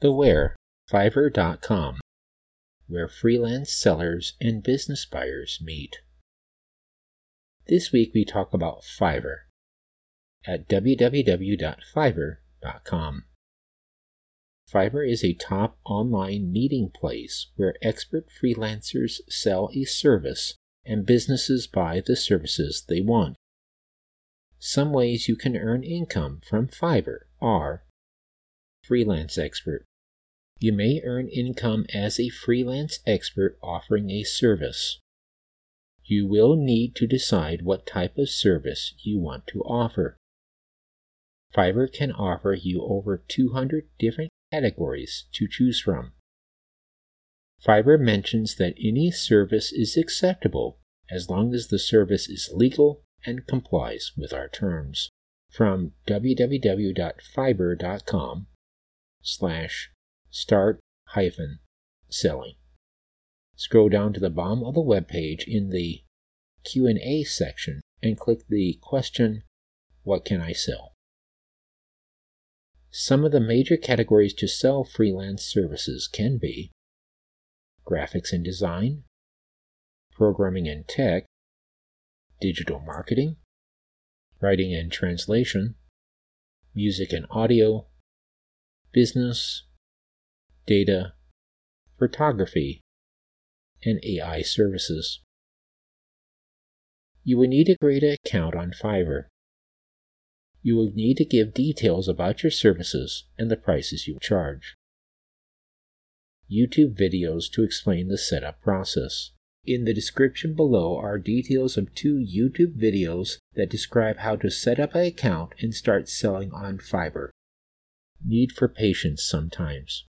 The Where, Fiverr.com, where freelance sellers and business buyers meet. This week we talk about Fiverr at www.fiverr.com. Fiverr is a top online meeting place where expert freelancers sell a service and businesses buy the services they want. Some ways you can earn income from Fiverr are Freelance Expert. You may earn income as a freelance expert offering a service. You will need to decide what type of service you want to offer. Fiverr can offer you over 200 different categories to choose from. Fiverr mentions that any service is acceptable as long as the service is legal and complies with our terms. From www.fiverr.com slash start hyphen selling. Scroll down to the bottom of the web page in the Q&A section and click the question, What can I sell? Some of the major categories to sell freelance services can be graphics and design, programming and tech, digital marketing, writing and translation, music and audio, business, data, photography, and AI services. You will need to create an account on Fiverr. You will need to give details about your services and the prices you charge. YouTube videos to explain the setup process. In the description below are details of two YouTube videos that describe how to set up an account and start selling on Fiverr. Need for patience sometimes.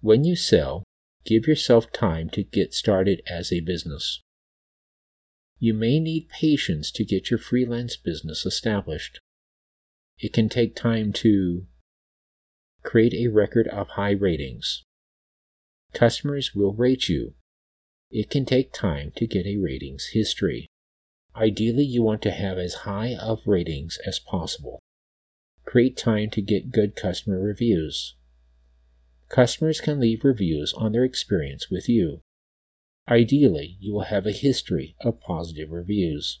When you sell, give yourself time to get started as a business. You may need patience to get your freelance business established. It can take time to create a record of high ratings. Customers will rate you it can take time to get a ratings history. Ideally, you want to have as high of ratings as possible. Create time to get good customer reviews. Customers can leave reviews on their experience with you. Ideally, you will have a history of positive reviews.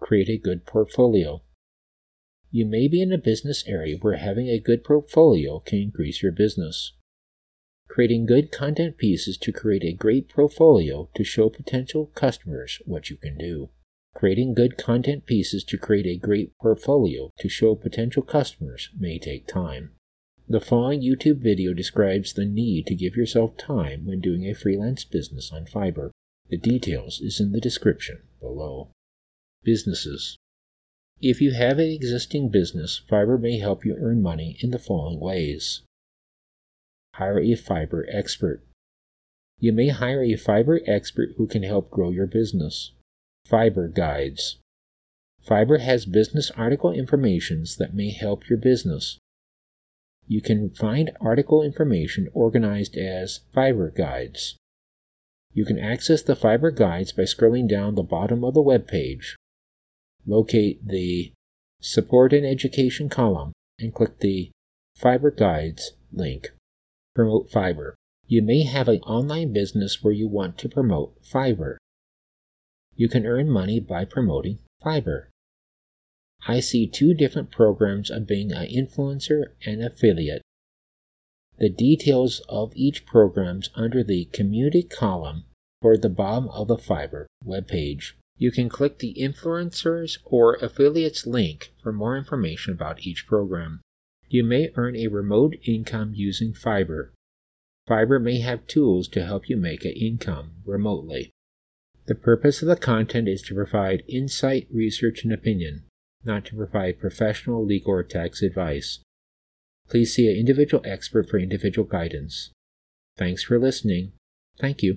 Create a good portfolio. You may be in a business area where having a good portfolio can increase your business creating good content pieces to create a great portfolio to show potential customers what you can do. Creating good content pieces to create a great portfolio to show potential customers may take time. The following YouTube video describes the need to give yourself time when doing a freelance business on Fiverr. The details is in the description below. Businesses. If you have an existing business, Fiverr may help you earn money in the following ways. Hire a Fiverr expert. You may hire a Fiverr expert who can help grow your business. Fiverr guides. Fiverr has business article informations that may help your business. You can find article information organized as Fiverr guides. You can access the Fiverr guides by scrolling down the bottom of the web page. Locate the Support and Education column and click the Fiverr Guides link. Promote Fiverr. You may have an online business where you want to promote Fiverr. You can earn money by promoting Fiverr. I see two different programs of being an influencer and affiliate. The details of each programs under the community column toward the bottom of the Fiverr webpage. You can click the influencers or affiliates link for more information about each program. You may earn a remote income using Fiverr. Fiverr may have tools to help you make an income remotely. The purpose of the content is to provide insight, research, and opinion, not to provide professional legal or tax advice. Please see an individual expert for individual guidance. Thanks for listening. Thank you.